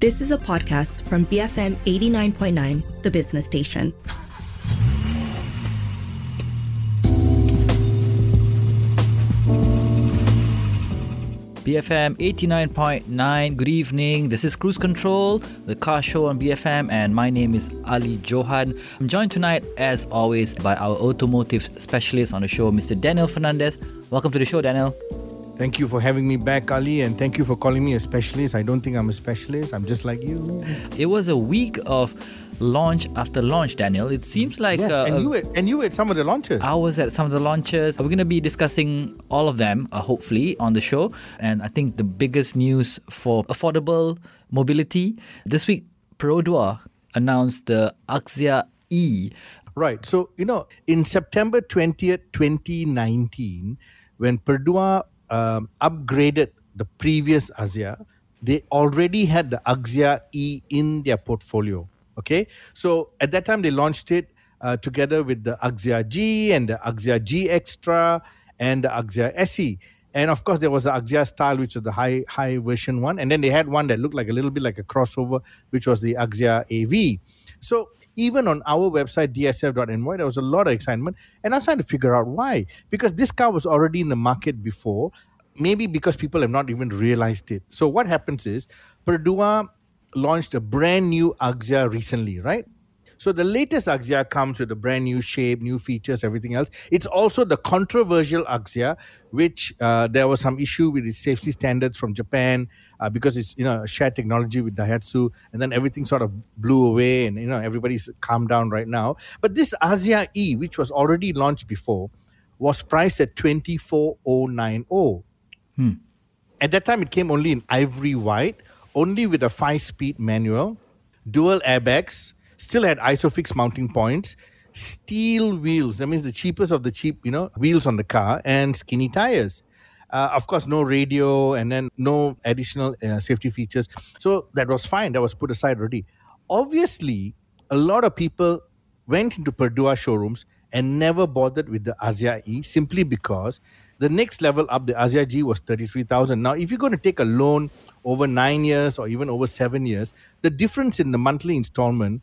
This is a podcast from BFM 89.9, the business station. BFM 89.9. Good evening. This is Cruise Control, the car show on BFM, and my name is Ali Johan. I'm joined tonight, as always, by our automotive specialist on the show, Mr. Daniel Fernandez. Welcome to the show, Daniel. Thank you for having me back, Ali, and thank you for calling me a specialist. I don't think I'm a specialist. I'm just like you. It was a week of launch after launch, Daniel. It seems like Yes, uh, and you were, and you were at some of the launches. I was at some of the launches. We're going to be discussing all of them, uh, hopefully, on the show. And I think the biggest news for affordable mobility this week, Perodua announced the Axia E. Right. So, you know, in September 20th, 2019, when Perodua um, upgraded the previous Axia, they already had the Axia E in their portfolio. Okay. So at that time, they launched it uh, together with the Axia G and the Axia G Extra and the Axia SE. And of course, there was the Axia style, which was the high high version one. And then they had one that looked like a little bit like a crossover, which was the Axia AV. So even on our website dsf.my there was a lot of excitement and i was trying to figure out why. Because this car was already in the market before maybe because people have not even realized it. So what happens is Perodua launched a brand new axia recently right so the latest Axia comes with a brand new shape, new features, everything else. It's also the controversial Axia, which uh, there was some issue with its safety standards from Japan uh, because it's you know shared technology with Daihatsu, and then everything sort of blew away, and you know everybody's calmed down right now. But this Axia E, which was already launched before, was priced at twenty four oh nine oh. At that time, it came only in ivory white, only with a five speed manual, dual airbags, still had isofix mounting points, steel wheels. That means the cheapest of the cheap, you know, wheels on the car, and skinny tires. Uh, of course, no radio and then no additional uh, safety features. So that was fine. That was put aside already. Obviously, a lot of people went into Perodua showrooms and never bothered with the Axia E simply because the next level up, the Axia G, was 33,000. Now, if you're going to take a loan over nine years or even over seven years, the difference in the monthly installment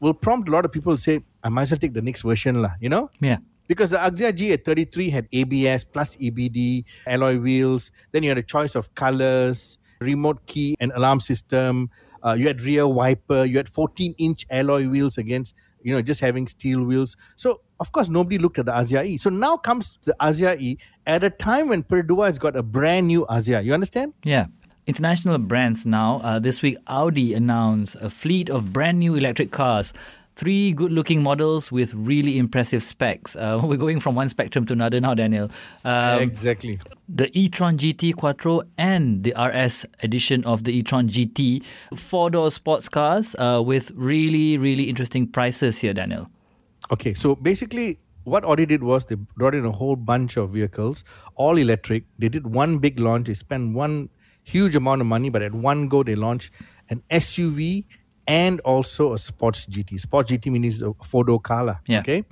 will prompt a lot of people to say, I might as well take the next version, lah, you know? Yeah. Because the Axia G at 33 had ABS plus EBD, alloy wheels. Then you had a choice of colors, remote key and alarm system. Uh, you had rear wiper. You had 14 inch alloy wheels against, you know, just having steel wheels. So, of course, nobody looked at the Axia E. So now comes the Axia E at a time when Perodua has got a brand new Axia. You understand? Yeah. International brands now. Uh, this week, Audi announced a fleet of brand new electric cars. Three good looking models with really impressive specs. Uh, we're going from one spectrum to another now, Daniel. Um, exactly. the e-tron GT Quattro and the RS edition of the e-tron GT, four-door sports cars uh, with really, really interesting prices here, Daniel. Okay, so basically, what Audi did was they brought in a whole bunch of vehicles, all electric. They did one big launch. They spent one huge amount of money, but at one go, they launched an SUV and also a sports GT. Sports GT means a four-door car, Yeah. Okay.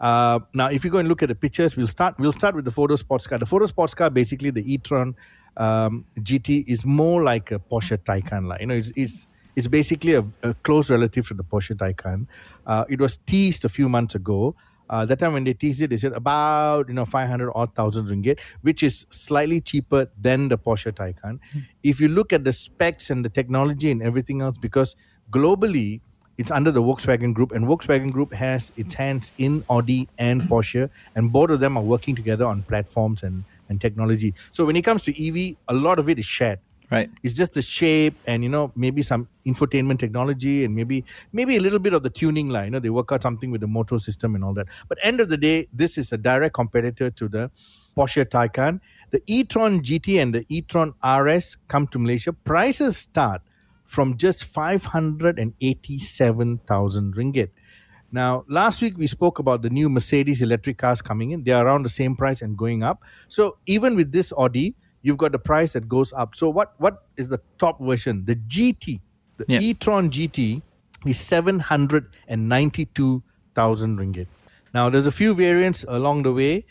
Uh, now, if you go and look at the pictures, we'll start. We'll start with the four-door sports car. The four-door sports car, basically, the e-tron um, GT is more like a Porsche Taycan, lah. You know, it's it's it's basically a, a close relative to the Porsche Taycan. Uh, it was teased a few months ago. Uh, that time when they teased it, they said about you know 500 or thousand ringgit, which is slightly cheaper than the Porsche Taycan. If you look at the specs and the technology and everything else, because globally it's under the Volkswagen Group, and Volkswagen Group has its hands in Audi and Porsche, and both of them are working together on platforms and and technology. So when it comes to EV, a lot of it is shared. Right. It's just the shape and you know maybe some infotainment technology and maybe maybe a little bit of the tuning line. You know they work out something with the motor system and all that. But end of the day, this is a direct competitor to the Porsche Taycan. The e-tron GT and the e-tron RS come to Malaysia. Prices start from just five hundred and eighty-seven thousand ringgit. Now, last week we spoke about the new Mercedes electric cars coming in. They are around the same price and going up. So even with this Audi, you've got the price that goes up. So what what is the top version? The GT, the Yeah. e-tron GT is seven hundred and ninety-two thousand ringgit. Now, there's a few variants along the way,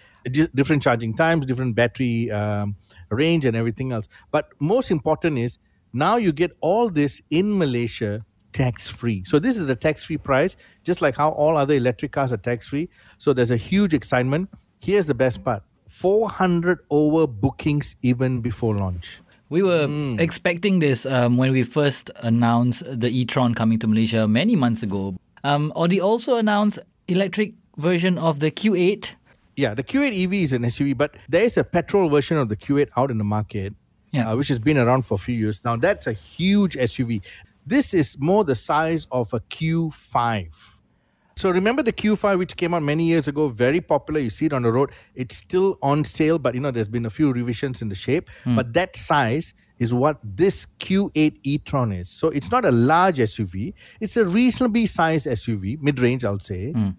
different charging times, different battery um, range, and everything else. But most important is Now you get all this in Malaysia tax free. So this is the tax free price, just like how all other electric cars are tax free. So there's a huge excitement. Here's the best part 400 over bookings even before launch. We were expecting this um, when we first announced the e-tron coming to Malaysia many months ago. Um, Audi also announced electric version of the Q8. Yeah, the Q8 EV is an SUV, but there is a petrol version of the Q8 out in the market, Yeah. uh, which has been around for a few years now. That's a huge SUV. This is more the size of a Q5. So remember the Q5, which came out many years ago, very popular. You see it on the road. It's still on sale, but you know there's been a few revisions in the shape. Hmm. But that size is what this Q8 e-tron is. So it's not a large SUV. It's a reasonably sized SUV, mid-range, I would say. Hmm.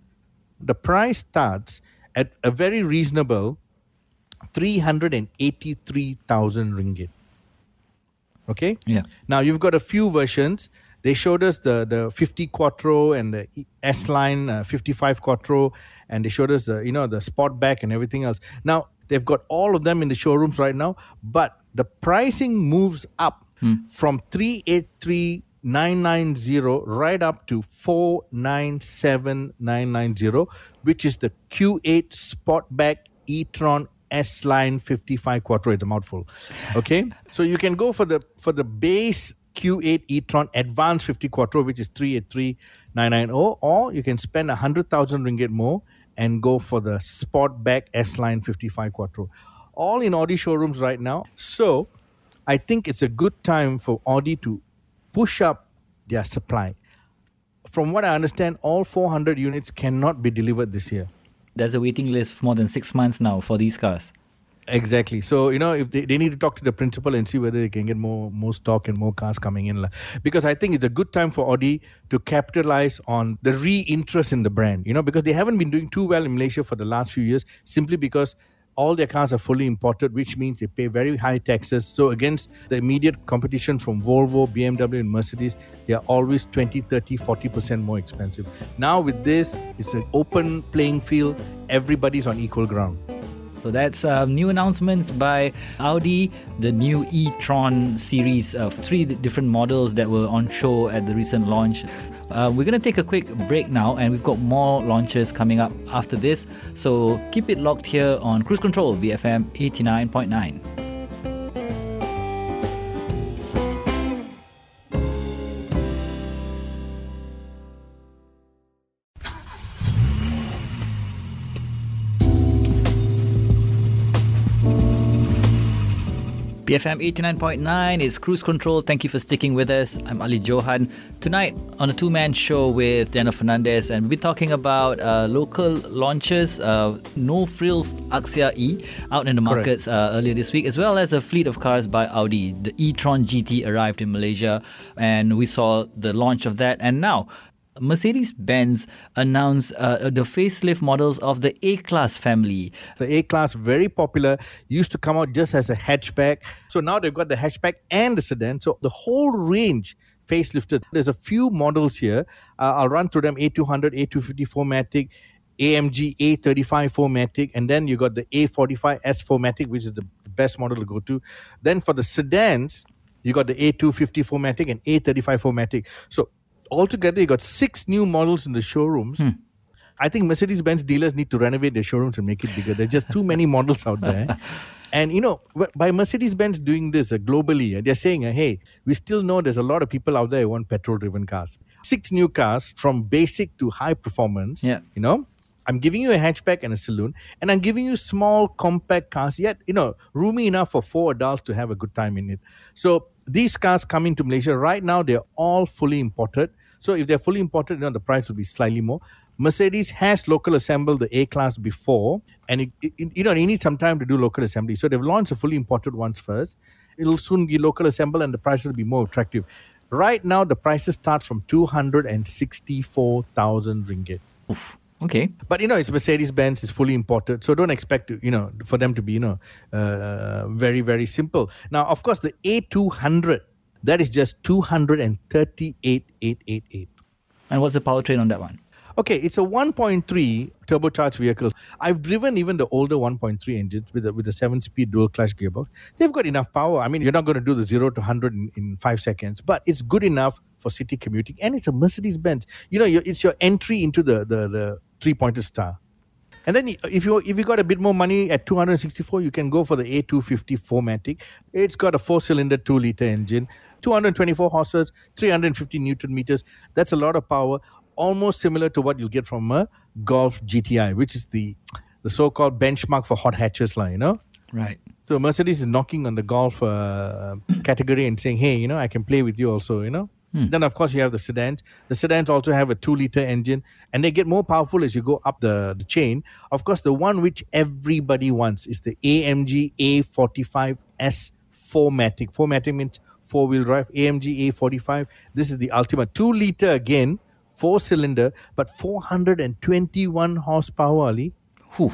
The price starts at a very reasonable 383,000 ringgit. Okay? Yeah. Now you've got a few versions. They showed us the, the 50 Quattro and the S line uh, 55 Quattro, and they showed us the you know the Sportback and everything else. Now they've got all of them in the showrooms right now, but the pricing moves up from 383,990 right up to 497,990, which is the Q8 Sportback e-tron S line 55 Quattro. It's a mouthful. Okay, so you can go for the for the base Q8 e-tron Advanced 50 Quattro, which is 383,990, or you can spend 100,000 ringgit more and go for the Sportback S line 55 Quattro. All in Audi showrooms right now. So I think it's a good time for Audi to push up their supply. From what I understand, all 400 units cannot be delivered this year. There's a waiting list for more than six months now for these cars. Exactly. So you know, if they, they need to talk to the principal and see whether they can get more more stock and more cars coming in, because I think it's a good time for Audi to capitalize on the re-interest in the brand. You know, because they haven't been doing too well in Malaysia for the last few years, simply because all their cars are fully imported, which means they pay very high taxes. So against the immediate competition from Volvo, BMW, and Mercedes, they are always 20, 30, 40% more expensive. Now with this, it's an open playing field. Everybody's on equal ground. So that's um, new announcements by Audi, the new e-tron series of three different models that were on show at the recent launch. Uh, we're going to take a quick break now, and we've got more launches coming up after this. So keep it locked here on Cruise Control, BFM 89.9. BFM 89.9 is Cruise Control. Thank you for sticking with us. I'm Ali Johan. Tonight on a two man show with Daniel Fernandez, and we're talking about uh, local launches, uh, No Frills Axia E out in the markets uh, earlier this week, as well as a fleet of cars by Audi. The e Tron GT arrived in Malaysia, and we saw the launch of that. And now, Mercedes Benz announced uh, the facelift models of the A Class family. The A class, very popular, used to come out just as a hatchback. So now they've got the hatchback and the sedan. So the whole range facelifted. There's a few models here. Uh, I'll run through them A200, A250 4MATIC, AMG A35 4MATIC, and then you got the A45 S4MATIC, which is the best model to go to. Then for the sedans, you got the A250 4MATIC and A35 4MATIC. So altogether, you got six new models in the showrooms. I think Mercedes Benz dealers need to renovate their showrooms and make it bigger. There's just too many models out there. And you know, by Mercedes Benz doing this uh, globally, uh, they're saying, uh, hey, we still know there's a lot of people out there who want petrol driven cars. Six new cars from basic to high performance. Yeah. You know, I'm giving you a hatchback and a saloon, and I'm giving you small, compact cars, yet, you know, roomy enough for four adults to have a good time in it. So these cars coming to Malaysia right now, they're all fully imported. So if they're fully imported, you know, the price will be slightly more. Mercedes has local assembled the A class before, and it, it, you know you need some time to do local assembly. So they've launched the fully imported ones first. It'll soon be local assembled, and the prices will be more attractive. Right now, the prices start from two hundred and sixty-four thousand ringgit. Okay. But you know, it's Mercedes Benz, it's fully imported, so don't expect to, you know, for them to be, you know, uh, very very simple. Now, of course, the A200 that is just two hundred and thirty-eight eight eight eight. And what's the powertrain on that one? Okay, it's a 1.3 turbocharged vehicle. I've driven even the older 1.3 engines with a, with a seven-speed dual clutch gearbox. They've got enough power. I mean, you're not going to do the zero to 100 in, in five seconds, but it's good enough for city commuting. And it's a Mercedes-Benz. You know, it's your entry into the the, the three-pointed star. And then if you if you got a bit more money at 264, you can go for the A250 4MATIC. It's got a four-cylinder, two-liter engine, 224 horses, 350 newton meters. That's a lot of power, almost similar to what you'll get from a Golf GTI, which is the the so-called benchmark for hot hatches, lah. You know. Right. So Mercedes is knocking on the golf uh, category and saying, "Hey, you know, I can play with you also." You know. Then of course you have the sedans. The sedans also have a two-liter engine, and they get more powerful as you go up the, the chain. Of course, the one which everybody wants is the AMG A45S 4MATIC. 4MATIC means four-wheel drive. AMG A45. This is the ultimate two-liter again, four-cylinder, but 421 horsepower. Ali. Whew.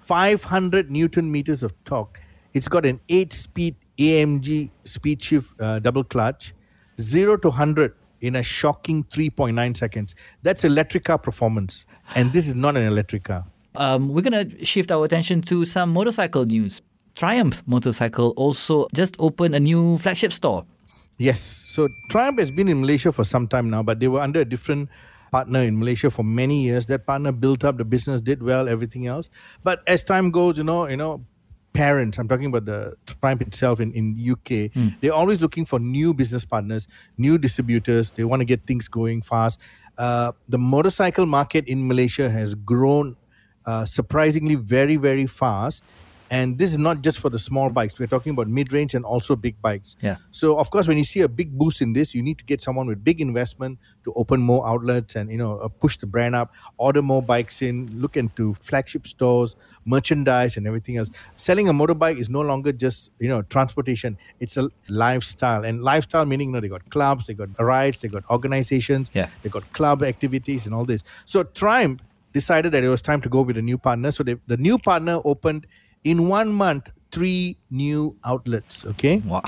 500 newton meters of torque. It's got an 8 speed AMG speed shift uh, double clutch, 0 to 100 in a shocking 3.9 seconds. That's electric car performance. And this is not an electric car. Um, we're going to shift our attention to some motorcycle news. Triumph Motorcycle also just opened a new flagship store. Yes. So Triumph has been in Malaysia for some time now, but they were under a different partner in Malaysia for many years. That partner built up the business, did well, everything else. But as time goes, you know, you know, parents, I'm talking about the Triumph itself in, in UK, they're always looking for new business partners, new distributors. They want to get things going fast. Uh, the motorcycle market in Malaysia has grown uh, surprisingly very, very fast. And this is not just for the small bikes. We're talking about mid-range and also big bikes. Yeah. So of course, when you see a big boost in this, you need to get someone with big investment to open more outlets and you know uh, push the brand up, order more bikes in, look into flagship stores, merchandise, and everything else. Selling a motorbike is no longer just you know transportation; it's a lifestyle, and lifestyle meaning you know they got clubs, they got rides, they got organizations, Yeah. they got club activities, and all this. So Triumph decided that it was time to go with a new partner. So they, the new partner opened in one month three new outlets. Okay Wow.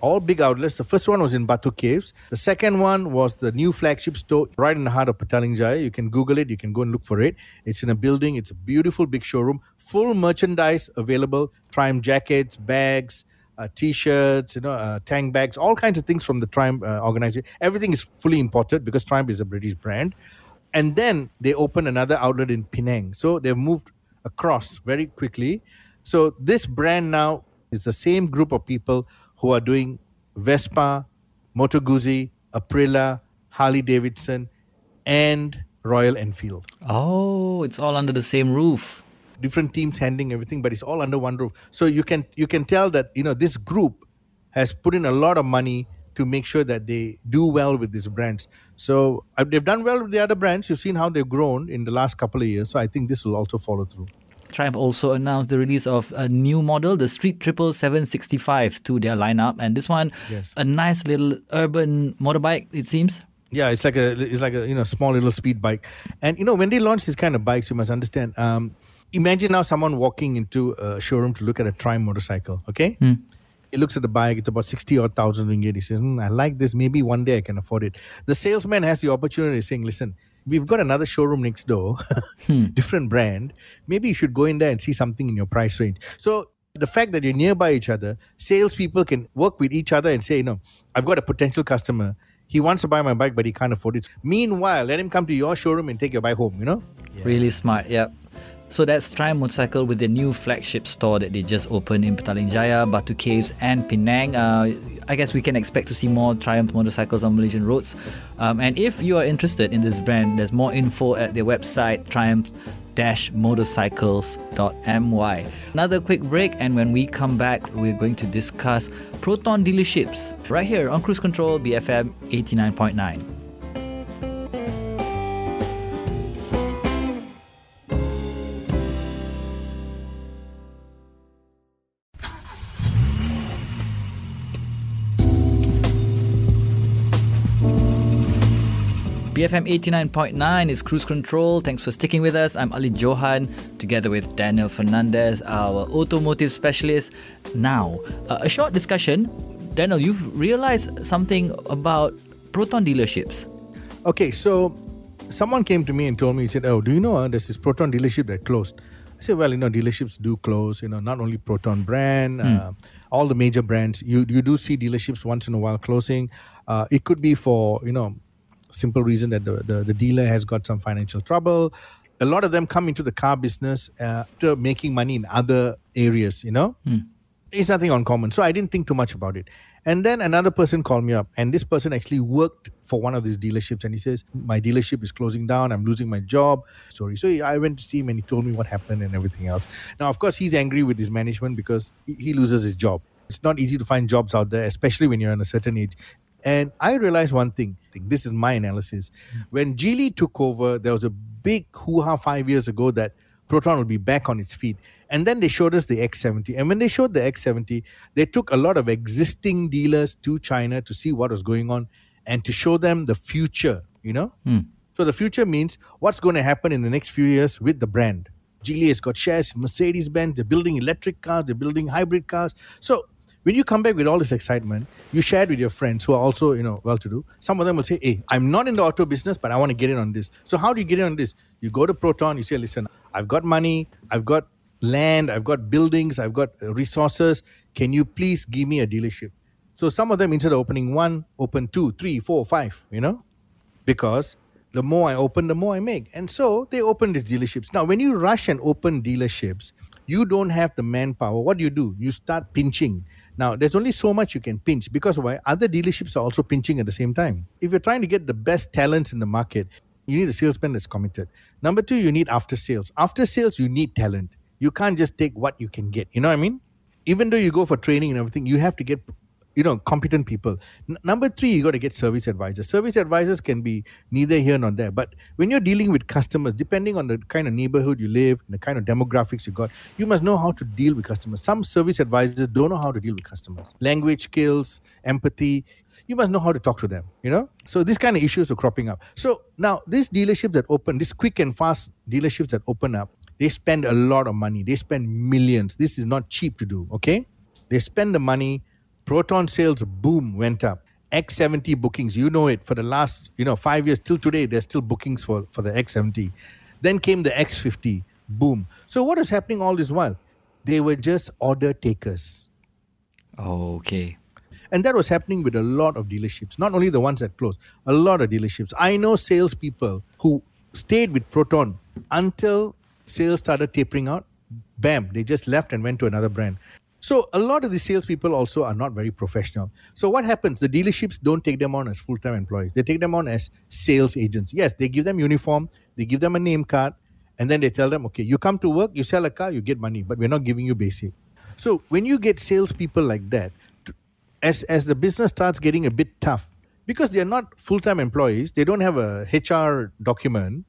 all big outlets. The first one was in Batu Caves. The second one was the new flagship store right in the heart of Petaling Jaya. You can Google it. You can go and look for it. It's in a building. It's a beautiful big showroom. Full merchandise available. Triumph jackets, bags, uh, t-shirts, you know, uh, tank bags, all kinds of things from the Triumph uh, organization. Everything is fully imported because Triumph is a British brand. And then they opened another outlet in Penang. So they've moved across very quickly. So this brand now is the same group of people who are doing Vespa, Moto Guzzi, Aprilia, Harley Davidson, and Royal Enfield. Oh, it's all under the same roof. Different teams handling everything, but it's all under one roof. So you can you can tell that you know this group has put in a lot of money to make sure that they do well with these brands. So uh, they've done well with the other brands. You've seen how they've grown in the last couple of years. So I think this will also follow through. Triumph also announced the release of a new model, the Street Triple 765, to their lineup. And this one, Yes. a nice little urban motorbike, it seems. Yeah, it's like a it's like a you know small little speed bike, and you know when they launch this kind of bikes, you must understand. Um, imagine now someone walking into a showroom to look at a Triumph motorcycle. Okay, he looks at the bike; it's about sixty or thousand ringgit. He says, hmm, "I like this. Maybe one day I can afford it." The salesman has the opportunity saying, "Listen, we've got another showroom next door, different brand. Maybe you should go in there and see something in your price range." So the fact that you're nearby each other, salespeople can work with each other and say, you know, I've got a potential customer. He wants to buy my bike, but he can't afford it. Meanwhile, let him come to your showroom and take your bike home, you know? Really smart, yep. So that's Triumph Motorcycle with their new flagship store that they just opened in Petaling Jaya, Batu Caves, and Penang. Uh, I guess we can expect to see more Triumph motorcycles on Malaysian roads. Um, and if you are interested in this brand, there's more info at their website, triumph motorcycles.my. Another quick break, and when we come back, we're going to discuss Proton dealerships right here on Cruise Control BFM 89.9. BFM 89.9 is Cruise Control. Thanks for sticking with us. I'm Ali Johan, together with Daniel Fernandez, our automotive specialist. Now, uh, a short discussion. Daniel, you've realized something about Proton dealerships. Okay, so someone came to me and told me, he said, Oh, do you know uh, there's this Proton dealership that closed? I said, Well, you know, dealerships do close, you know, not only Proton brand, uh, all the major brands. You, you do see dealerships once in a while closing. Uh, it could be for, you know, simple reason that the, the, the dealer has got some financial trouble. A lot of them come into the car business uh, after making money in other areas, you know? It's nothing uncommon. So I didn't think too much about it. And then another person called me up, and this person actually worked for one of these dealerships. And he says, My dealership is closing down. I'm losing my job. Story. So I went to see him, and he told me what happened and everything else. Now, of course, he's angry with his management because he- he loses his job. It's not easy to find jobs out there, especially when you're in a certain age. And I realized one thing. This is my analysis. Hmm. When Geely took over, there was a big hoo-ha five years ago that Proton would be back on its feet. And then they showed us the X70. And when they showed the X70, they took a lot of existing dealers to China to see what was going on and to show them the future, you know? Hmm. So the future means what's going to happen in the next few years with the brand. Geely has got shares, Mercedes Benz, they're building electric cars, they're building hybrid cars. So when you come back with all this excitement, you share it with your friends who are also, you know, well to do. Some of them will say, Hey, I'm not in the auto business, but I want to get in on this. So how do you get in on this? You go to Proton, you say, listen, I've got money, I've got land, I've got buildings, I've got resources. Can you please give me a dealership? So some of them instead of opening one, open two, three, four, five, you know? because the more I open, the more I make. And so they open these dealerships. Now, when you rush and open dealerships, you don't have the manpower. What do you do? You start pinching. Now, there's only so much you can pinch because why? Other dealerships are also pinching at the same time. If you're trying to get the best talents in the market, you need a salesman that's committed. Number two, you need after sales. After sales, you need talent. You can't just take what you can get. You know what I mean? Even though you go for training and everything, you have to get you know competent people. N- number three you got to get service advisors. Service advisors can be neither here nor there. But when you're dealing with customers depending on the kind of neighborhood you live the kind of demographics you got you must know how to deal with customers. Some service advisors don't know how to deal with customers. Language skills empathy you must know how to talk to them you know? So these kind of issues are cropping up. So now these dealerships that open these quick and fast dealerships that open up they spend a lot of money. They spend millions. This is not cheap to do okay? They spend the money proton sales boom went up x70 bookings you know it for the last you know five years till today there's still bookings for for the x70 then came the x50 boom so what is happening all this while they were just order takers okay. and that was happening with a lot of dealerships, not only the ones that closed, a lot of dealerships. I know salespeople who stayed with Proton until sales started tapering out. Bam, they just left and went to another brand. So a lot of the salespeople also are not very professional. So what happens? The dealerships don't take them on as full-time employees. They take them on as sales agents. Yes, they give them uniform, they give them a name card, and then they tell them, okay, you come to work, you sell a car, you get money, but we're not giving you basic. So when you get salespeople like that, as as the business starts getting a bit tough, because they're not full-time employees, they don't have a HR document,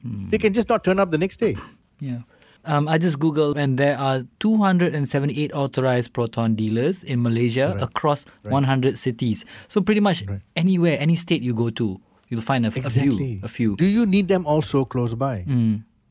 hmm. they can just not turn up the next day. Yeah. Um, I just Googled, and there are 278 authorized Proton dealers in Malaysia across 100 cities. So pretty much anywhere, any state you go to, you'll find a, f- a few. A few. Do you need them also close by?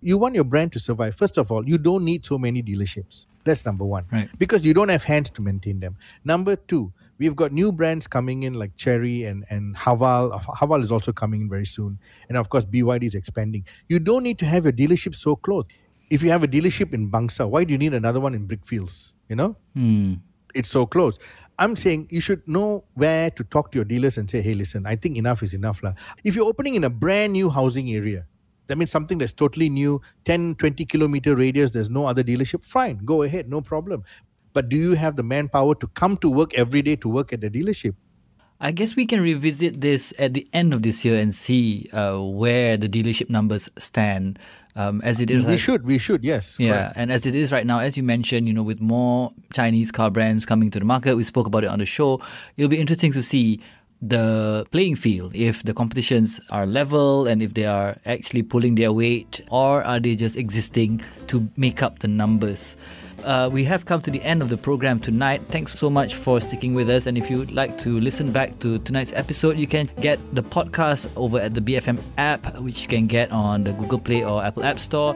You want your brand to survive. First of all, you don't need so many dealerships. That's number one. Right. Because you don't have hands to maintain them. Number two, we've got new brands coming in like Chery and, and Haval. Haval is also coming in very soon. And of course, BYD is expanding. You don't need to have your dealership so close. If you have a dealership in Bangsar, why do you need another one in Brickfields? You know? Hmm. it's so close. I'm saying you should know where to talk to your dealers and say, hey, listen, I think enough is enough. lah. If you're opening in a brand new housing area, that means something that's totally new, 10, 20 kilometer radius, there's no other dealership, fine, go ahead, no problem. But do you have the manpower to come to work every day to work at the dealership? I guess we can revisit this at the end of this year and see uh, where the dealership numbers stand. Um, as it is, We right- should, we should, yes. Yeah, correct. and as it is right now, as you mentioned, you know, with more Chinese car brands coming to the market, we spoke about it on the show. It'll be interesting to see the playing field if the competitions are level and if they are actually pulling their weight or are they just existing to make up the numbers. Uh, we have come to the end of the program tonight. Thanks so much for sticking with us. And if you'd like to listen back to tonight's episode, you can get the podcast over at the BFM app, which you can get on the Google Play or Apple App Store,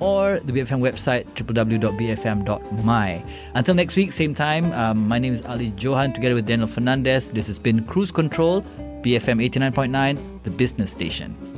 or the BFM website, www.bfm.my. Until next week, same time, um, my name is Ali Johan together with Daniel Fernandez. This has been Cruise Control, BFM 89.9, the business station.